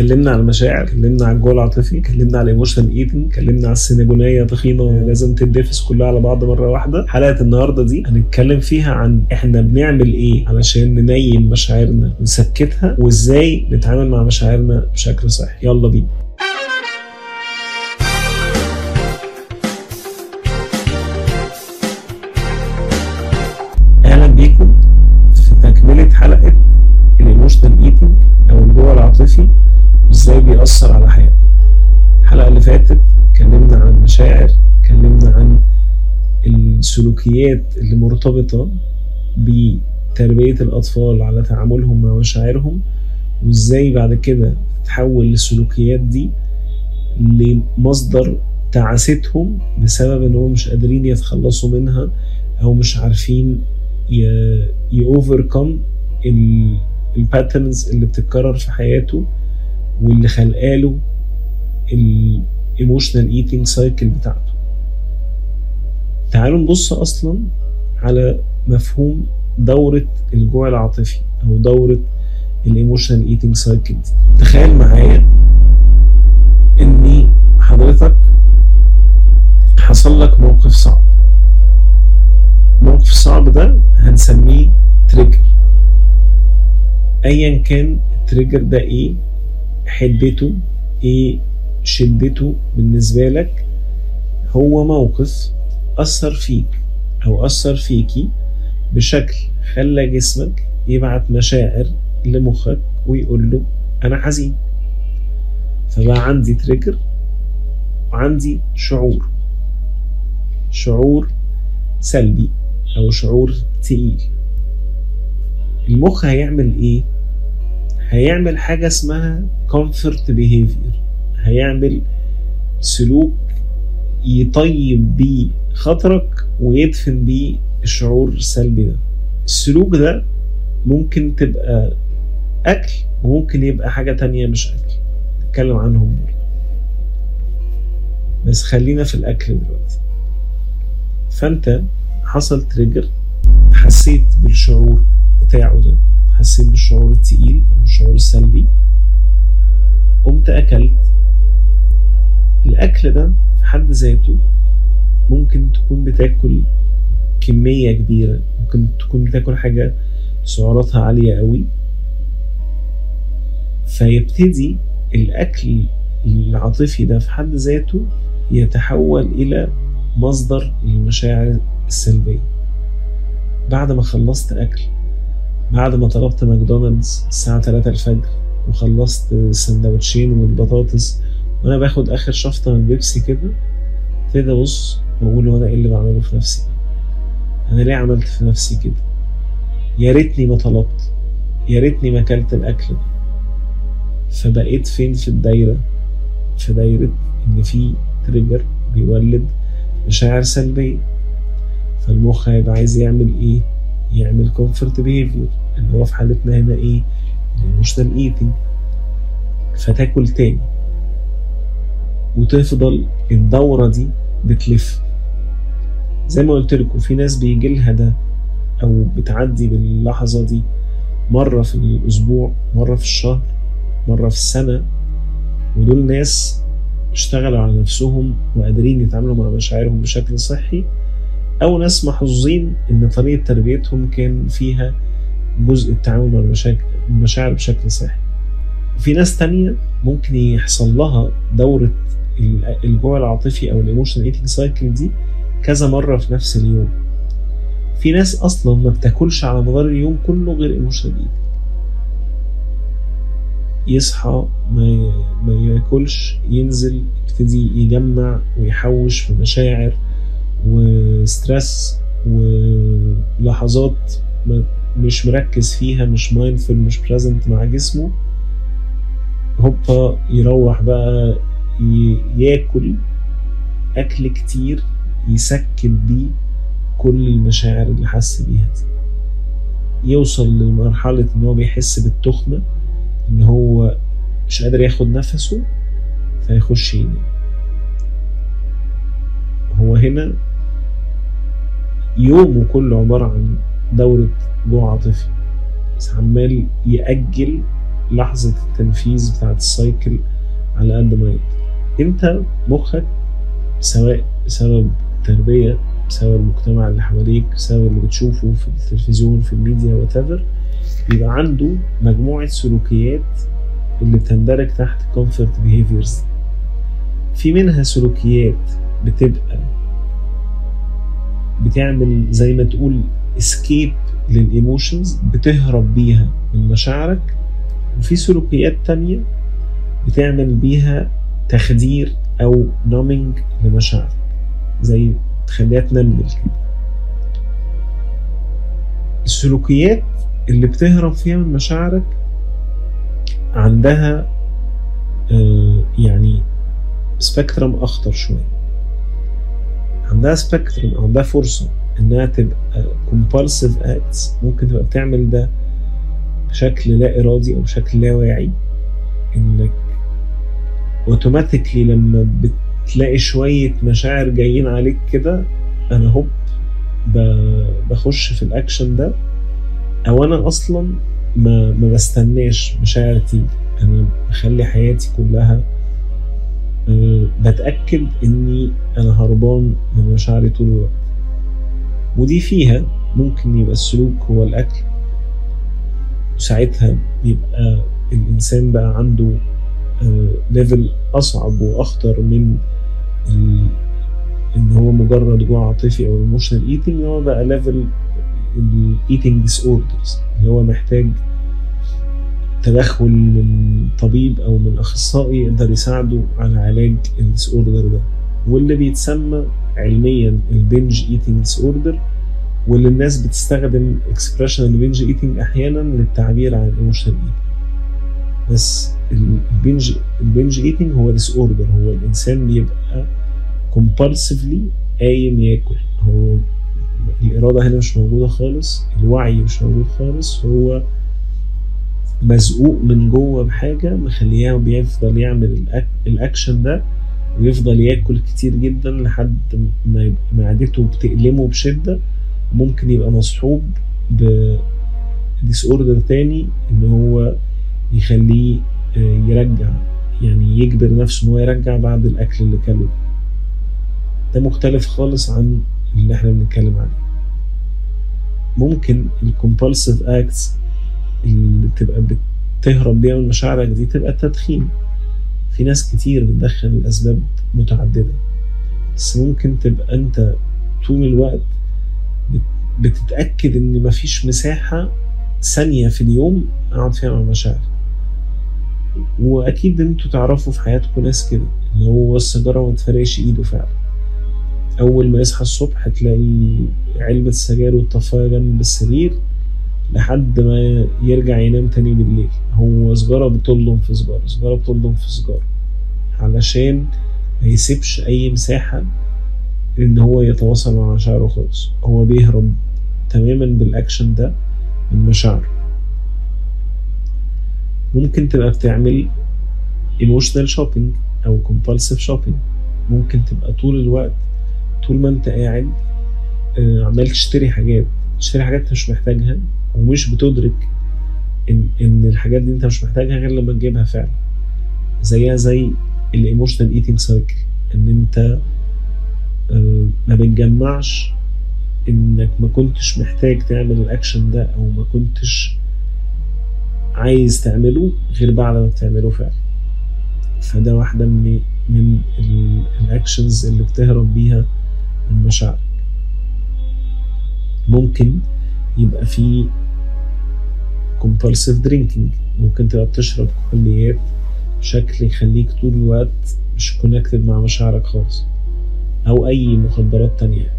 اتكلمنا على المشاعر اتكلمنا على الجوع العاطفي اتكلمنا على ال emotional eating اتكلمنا على السينابونية تخينه لازم تدفس كلها على بعض مرة واحدة. حلقة النهارده دي هنتكلم فيها عن إحنا بنعمل إيه علشان ننيم مشاعرنا ونسكتها وازاي نتعامل مع مشاعرنا بشكل صحي. يلا بينا. فاتت اتكلمنا عن المشاعر اتكلمنا عن السلوكيات اللي مرتبطة بتربية الأطفال على تعاملهم مع مشاعرهم وإزاي بعد كده تتحول السلوكيات دي لمصدر تعاستهم بسبب إن هم مش قادرين يتخلصوا منها أو مش عارفين يوفركم الباترنز اللي بتتكرر في حياته واللي خلقاله ال emotional eating cycle بتاعته. تعالوا نبص أصلا على مفهوم دورة الجوع العاطفي أو دورة ال emotional eating cycle تخيل معايا ان حضرتك حصل لك موقف صعب. الموقف الصعب ده هنسميه trigger ايا كان ال trigger ده إيه؟ حدته إيه؟ شدته بالنسبة لك هو موقف أثر فيك أو أثر فيكي بشكل خلى جسمك يبعت مشاعر لمخك ويقول له أنا حزين. فبقى عندي trigger وعندي شعور. شعور سلبي أو شعور تقيل. المخ هيعمل إيه؟ هيعمل حاجة اسمها comfort behavior. هيعمل سلوك يطيب بيه خطرك ويدفن بيه الشعور السلبي ده. السلوك ده ممكن تبقى أكل وممكن يبقى حاجة تانية مش أكل. نتكلم عنهم برضه. بس خلينا في الأكل دلوقتي. فأنت حصل تريجر حسيت بالشعور بتاعه ده حسيت بالشعور التقيل أو الشعور السلبي قمت أكلت الأكل ده في حد ذاته ممكن تكون بتاكل كمية كبيرة ممكن تكون بتاكل حاجة سعراتها عالية قوي. فيبتدي الأكل العاطفي ده في حد ذاته يتحول إلى مصدر للمشاعر السلبية. بعد ما خلصت أكل بعد ما طلبت ماكدونالدز الساعة 3 الفجر وخلصت السندوتشين والبطاطس وأنا باخد آخر شفطة من بيبسي كده. ابتدي ابص واقول وأنا إيه اللي بعمله في نفسي؟ أنا ليه عملت في نفسي كده؟ يا ريتني ما طلبت يا ريتني ما أكلت الأكل ده. فبقيت فين في الدايرة؟ في دايرة إن في trigger بيولد مشاعر سلبية. فالمخ هيبقى عايز يعمل إيه؟ يعمل comfort behavior اللي هو في حالتنا هنا إيه؟ ال emotional eating فتاكل تاني. وتفضل الدورة دي بتلف. زي ما قلت لكم في ناس بيجي لها ده أو بتعدي باللحظة دي مرة في الأسبوع مرة في الشهر مرة في السنة. ودول ناس اشتغلوا على نفسهم وقادرين يتعاملوا مع مشاعرهم بشكل صحي أو ناس محظوظين إن طريقة تربيتهم كان فيها جزء التعامل مع المشاعر بشكل صحي. وفي ناس تانية ممكن يحصل لها دورة الجوع العاطفي أو ال emotional eating cycle دي كذا مرة في نفس اليوم. في ناس أصلا ما بتاكلش على مدار اليوم كله غير emotional eating يصحى ما, ما ياكلش ينزل يبتدي يجمع ويحوش في مشاعر و stress ولحظات مش مركز فيها مش mindful مش present مع جسمه. هوبا يروح بقى ياكل أكل كتير يسكت بيه كل المشاعر اللي حس بيها دي. يوصل لمرحلة إن هو بيحس بالتخمة إن هو مش قادر ياخد نفسه فيخش ينام. هو هنا يومه كله عبارة عن دورة جوع عاطفي. بس عمال يأجل لحظة التنفيذ بتاعت ال cycle على قد ما يقدر. انت مخك؟ سواء بسبب التربية بسبب المجتمع اللي حواليك بسبب اللي بتشوفه في التلفزيون في ال media whatever بيبقى عنده مجموعة سلوكيات اللي بتندرج تحت comfort behaviors. في منها سلوكيات بتبقى بتعمل زي ما تقول escape لل emotions بتهرب بيها من مشاعرك وفي سلوكيات تانية بتعمل بيها تخدير أو numbing لمشاعرك زي تخليها تنمل. السلوكيات اللي بتهرب فيها من مشاعرك عندها آه يعني spectrum أخطر شوية. عندها spectrum عندها فرصة إنها تبقى compulsive acts ممكن تبقى بتعمل ده بشكل لا إرادي أو بشكل لا واعي إنك automatically لما بتلاقي شوية مشاعر جايين عليك كده أنا هوب بخش في الأكشن ده أو أنا أصلا ما ما بستناش مشاعر تيجي. أنا بخلي حياتي كلها أه بتأكد إني أنا هربان من مشاعري طول الوقت. ودي فيها ممكن يبقى السلوك هو الأكل. وساعتها بيبقى الإنسان بقى عنده level أصعب وأخطر من إن هو مجرد جوع عاطفي أو emotional eating هو بقى level ال eating disorders اللي هو محتاج تدخل من طبيب أو من أخصائي يقدر يساعده على علاج ال disorder ده. واللي بيتسمى علميا ال binge eating disorder واللي الناس بتستخدم expression ال binge eating أحيانا للتعبير عن ال emotional eating بس ال binge ال binge eating هو disorder هو الإنسان بيبقى compulsively قايم ياكل. هو الإرادة هنا مش موجودة خالص الوعي مش موجود خالص هو مزقوق من جوه بحاجة مخلياه بيفضل يعمل الأكشن ده ويفضل ياكل كتير جدا لحد ما معدته بتألمه بشدة. وممكن يبقى مصحوب ب disorder تاني إن هو يخليه يرجع يعني يجبر نفسه إن هو يرجع بعد الأكل اللي كله. ده مختلف خالص عن اللي إحنا بنتكلم عليه. ممكن ال compulsive acts اللي تبقى بتهرب بيها من مشاعرك دي تبقى التدخين. في ناس كتير بتدخن لأسباب متعددة. بس ممكن تبقى أنت طول الوقت بتتأكد إن مفيش مساحة ثانية في اليوم أقعد فيها مع مشاعري وأكيد إنتوا تعرفوا في حياتكم ناس كده اللي هو السيجارة ما تفارقش إيده فعلا. أول ما يصحى الصبح تلاقي علبة السجاير والطفاية جنب السرير لحد ما يرجع ينام تاني بالليل. هو سجارة بتلضم في سجارة سجارة بتلضم في سجارة علشان ما يسيبش أي مساحة إن هو يتواصل مع مشاعره خالص. هو بيهرب تماما بالأكشن ده من مشاعره ممكن تبقى بتعمل emotional shopping أو compulsive shopping ممكن تبقى طول الوقت طول ما أنت قاعد عمال تشتري حاجات. تشتري حاجات أنت مش محتاجها ومش بتدرك إن إن الحاجات دي أنت مش محتاجها غير لما تجيبها فعلا. زيها زي ال emotional eating cycle إن أنت ما بتجمعش إنك ما كنتش محتاج تعمل الأكشن ده أو ما كنتش عايز تعمله غير بعد ما بتعمله فعلا. فده واحدة من من ال actions اللي بتهرب بيها من مشاعرك. ممكن يبقى في compulsive drinking. ممكن تبقى بتشرب كحوليات بشكل يخليك طول الوقت مش connected مع مشاعرك خالص. أو أي مخدرات تانية.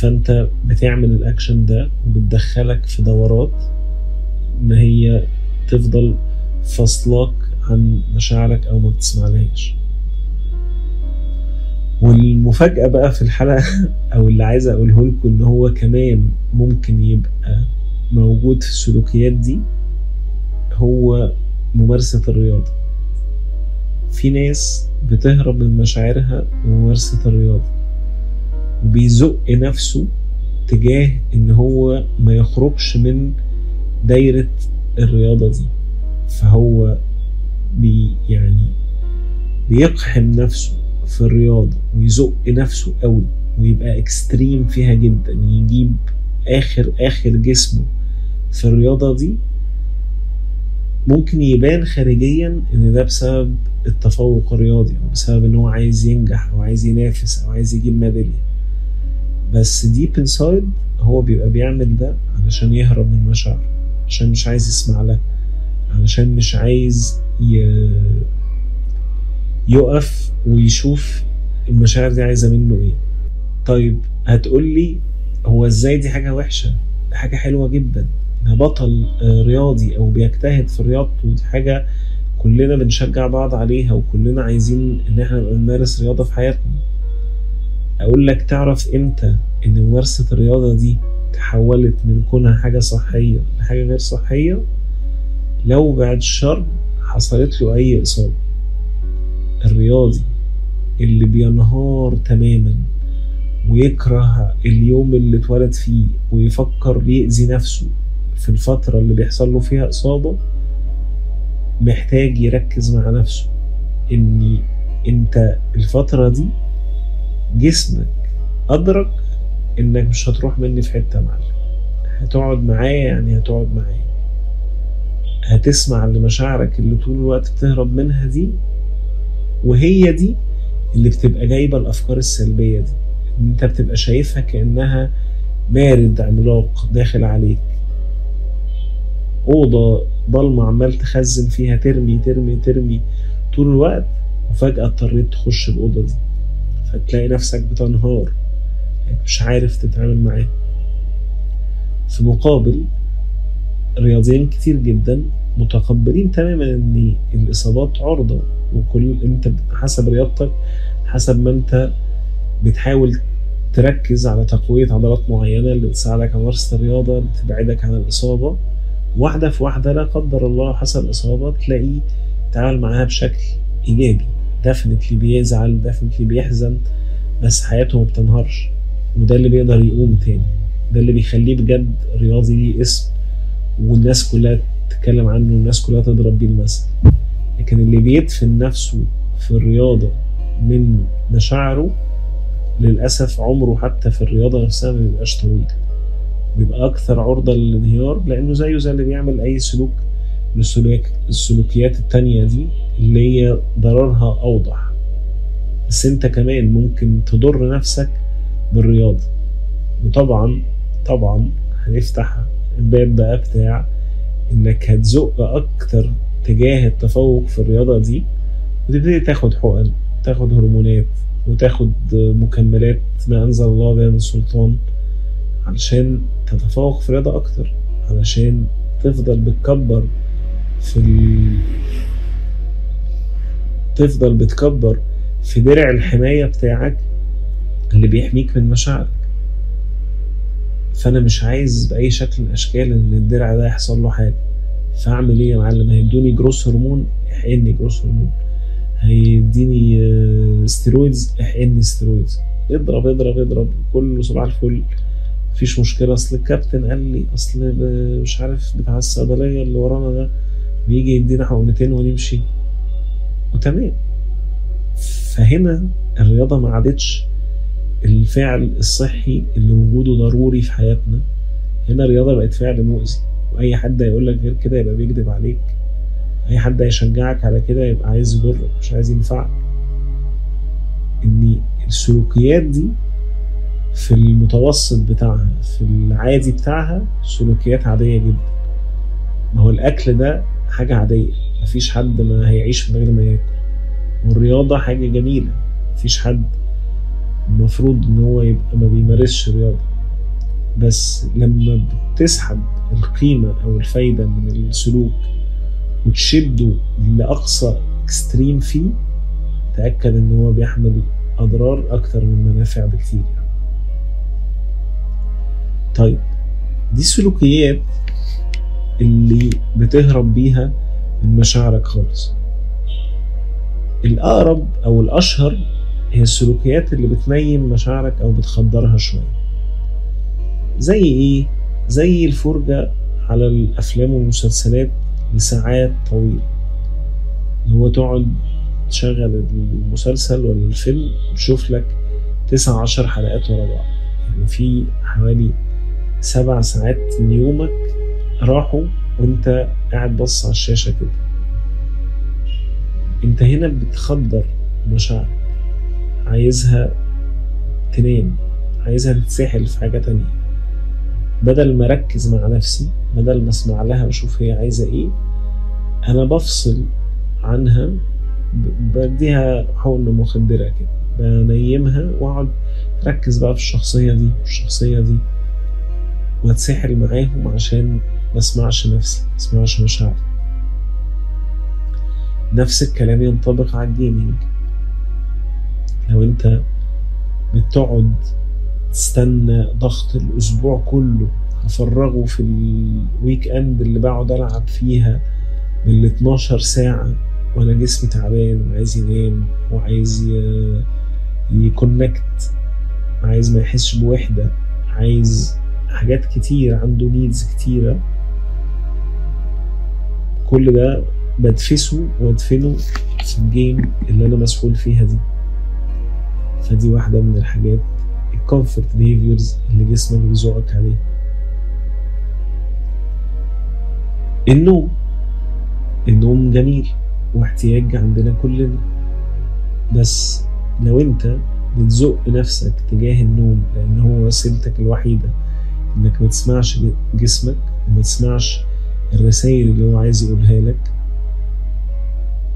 فانت بتعمل الاكشن ده وبتدخلك في دورات ما هي تفضل فصلاك عن مشاعرك أو ما بتسمعلهاش. والمفاجأة بقى في الحلقة أو اللي عايز أقوله لكم إن هو كمان ممكن يبقى موجود في السلوكيات دي هو ممارسة الرياضة. في ناس بتهرب من مشاعرها بممارسة الرياضة. وبيزق نفسه تجاه إن هو ما يخرجش من دايرة الرياضة دي. فهو بي يعني بيقحم نفسه في الرياضة ويزق نفسه قوي ويبقى extreme فيها جدا يجيب آخر آخر جسمه في الرياضة دي. ممكن يبان خارجيا إن ده بسبب التفوق الرياضي أو بسبب إن هو عايز ينجح أو عايز ينافس أو عايز يجيب ميدالية. بس deep inside هو بيبقى بيعمل ده علشان يهرب من مشاعره عشان مش عايز يسمع لها علشان مش عايز ي... يقف ويشوف المشاعر دي عايزة منه إيه. طيب هتقولي هو إزاي دي حاجة وحشة؟ دي حاجة حلوة جدا ده بطل رياضي أو بيجتهد في رياضته دي حاجة كلنا بنشجع بعض عليها وكلنا عايزين إن إحنا نبقى نمارس رياضة في حياتنا. أقول لك تعرف إمتى إن ممارسة الرياضة دي تحولت من كونها حاجة صحية لحاجة غير صحية؟ لو بعد الشر حصلت له أي إصابة. الرياضي اللي بينهار تماما ويكره اليوم اللي اتولد فيه ويفكر يأذي نفسه في الفترة اللي بيحصل له فيها إصابة محتاج يركز مع نفسه إن أنت الفترة دي جسمك أدرك إنك مش هتروح مني في حتة معلم. هتقعد معايا يعني هتقعد معايا. هتسمع لمشاعرك اللي طول الوقت بتهرب منها دي وهي دي اللي بتبقى جايبة الأفكار السلبية دي. أنت بتبقى شايفها كأنها مارد عملاق داخل عليك. أوضة ضلمة عمال تخزن فيها ترمي ترمي ترمي. طول الوقت وفجأة اضطريت تخش الأوضة دي. فتلاقي نفسك بتنهار. مش عارف تتعامل معاه. في مقابل رياضيين كتير جدا متقبلين تماما إن الإصابات عرضة وكل أنت حسب رياضتك حسب ما أنت بتحاول تركز على تقوية عضلات معينة اللي بتساعدك على ممارسة الرياضة اللي تبعدك عن الإصابة. واحدة في واحدة لا قدر الله حصل إصابة تلاقيه تعامل معاها بشكل إيجابي. دفنتلي بيزعل دفنتلي بيحزن بس حياته ما بتنهارش. وده اللي بيقدر يقوم تاني. ده اللي بيخليه بجد رياضي ليه اسم والناس كلها تتكلم عنه والناس كلها تضرب بيه المثل. لكن اللي بيدفن نفسه في الرياضة من مشاعره للأسف عمره حتى في الرياضة نفسها ما بيبقاش طويل. بيبقى أكثر عرضة للانهيار لأنه زيه زي اللي بيعمل أي سلوك من السلوكيات التانية دي اللي هي ضررها أوضح. بس أنت كمان ممكن تضر نفسك بالرياضة. وطبعا طبعا هنفتح الباب بقى بتاع إنك هتزق أكتر تجاه التفوق في الرياضة دي. وتبتدي تاخد حقن تاخد هرمونات وتاخد مكملات ما أنزل الله بها من سلطان علشان تتفوق في الرياضة أكتر علشان تفضل بتكبر في ال... تفضل بتكبر في درع الحماية بتاعك اللي بيحميك من مشاعرك. فأنا مش عايز بأي شكل من الأشكال إن الدرع ده يحصل له حاجة. فأعمل إيه يا معلم؟ هيدوني growth hormone احقني growth hormone. هيديني steroids احقني steroids. اضرب اضرب اضرب. كله صباح الفل. مفيش مشكلة. أصل الكابتن قال لي أصل مش عارف بتاع الصيدلية اللي ورانا ده بيجي يدينا حقنتين ونمشي. وتمام. فهنا الرياضة ما عادتش الفعل الصحي اللي وجوده ضروري في حياتنا. هنا الرياضة بقت فعل مؤذي. وأي حد هيقول لك غير كده يبقى بيكذب عليك. أي حد هيشجعك على كده يبقى عايز يضرك مش عايز ينفعك. إن السلوكيات دي في المتوسط بتاعها في العادي بتاعها سلوكيات عادية جدا. ما هو الأكل ده حاجة عادية. مفيش حد ما هيعيش من غير ما ياكل. والرياضة حاجة جميلة. مفيش حد المفروض إن هو يبقى ما بيمارسش رياضة. بس لما بتسحب القيمة أو الفايدة من السلوك وتشده لأقصى اكستريم فيه تأكد إن هو بيحمل أضرار أكتر من منافع بكتير يعني. طيب دي السلوكيات اللي بتهرب بيها من مشاعرك خالص. الأقرب أو الأشهر هي السلوكيات اللي بتنيم مشاعرك أو بتخدرها شوية. زي إيه؟ زي الفرجة على الأفلام والمسلسلات لساعات طويلة. اللي هو تقعد تشغل المسلسل ولا الفيلم تشوف لك تسع عشر حلقات ورا بعض. يعني في حوالي سبع ساعات من يومك راحوا وانت قاعد بص على الشاشة كده. انت هنا بتخدر مشاعرك. عايزها تنام. عايزها تتسحل في حاجة تانية. بدل ما أركز مع نفسي بدل ما أسمع لها وأشوف هي عايزة إيه أنا بفصل عنها بديها حقن مخدرة كده. بنيمها وأقعد أركز بقى في الشخصية دي والشخصية دي وأتسحل معاهم عشان ما اسمعش نفسي ما اسمعش مشاعري. نفس الكلام ينطبق على ال gaming لو انت بتقعد تستنى ضغط الأسبوع كله هفرغه في ال weekend اللي بقعد ألعب فيها بال 12 ساعة وأنا جسمي تعبان وعايز ينام وعايز ي connect عايز ما يحسش بوحدة عايز حاجات كتير عنده needs كتيرة. كل ده بدفنه وادفنه في ال game اللي أنا مسؤول فيها دي. فدي واحدة من الحاجات ال comfort behaviors اللي جسمك بيزقك عليه النوم النوم جميل واحتياج عندنا كلنا. بس لو أنت بتزق نفسك تجاه النوم لأن هو وسيلتك الوحيدة إنك ما تسمعش جسمك وما تسمعش الرسائل اللي هو عايز يقولها لك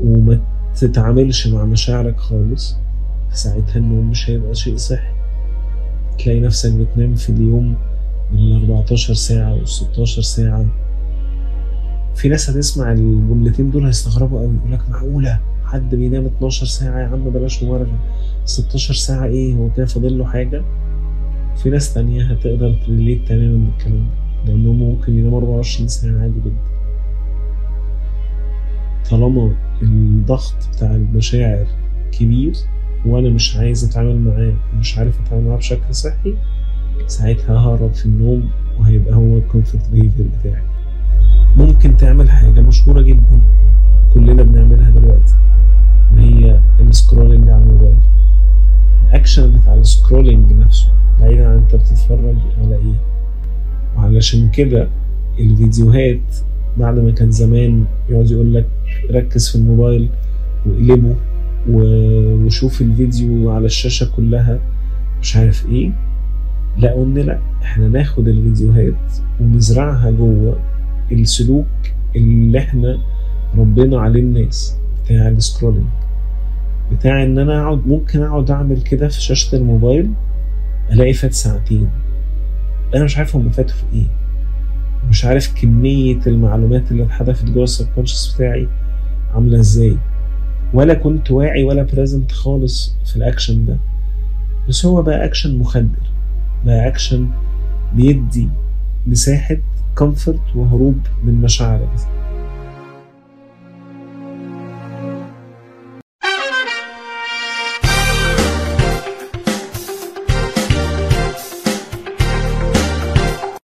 وما تتعاملش مع مشاعرك خالص. ساعتها النوم مش هيبقى شيء صحي. تلاقي نفسك بتنام في اليوم من 14 ساعة و 16 ساعة. في ناس هتسمع الجملتين دول هيستغربوا قوي يقول لك معقولة؟ حد بينام 12 ساعة؟ يا عم بلاش مبالغة 16 ساعة إيه؟ هو كده فاضل له حاجة؟ في ناس تانية هتقدر تريليت تماما بالكلام ده. لأنهم ممكن يناموا 24 ساعة عادي جدا. طالما الضغط بتاع المشاعر كبير وأنا مش عايز أتعامل معاه ومش عارف أتعامل معاه بشكل صحي ساعتها ههرب في النوم وهيبقى هو ال comfort behavior بتاعي. ممكن تعمل حاجة مشهورة جدا كلنا بنعملها دلوقتي وهي ال scrolling على الموبايل. الاكشن بتاع ال scrolling نفسه بعيدا عن أنت بتتفرج على إيه. وعلشان كده الفيديوهات بعد ما كان زمان يقعد يقول لك ركز في الموبايل واقلبه وشوف الفيديو على الشاشة كلها. مش عارف إيه. لقوا ان لا إحنا ناخد الفيديوهات ونزرعها جوه السلوك اللي إحنا ربينا عليه الناس بتاع ال scrolling. بتاع ان أنا اقعد ممكن اقعد اعمل كده في شاشة الموبايل الاقي فات ساعتين. أنا مش عارف هم فاتوا في إيه. مش عارف كمية المعلومات اللي اتحدفت جوه ال subconscious بتاعي عاملة إزاي. ولا كنت واعي ولا present خالص في الأكشن ده. بس هو بقى أكشن مخدر. بقى أكشن بيدي مساحة comfort وهروب من مشاعرك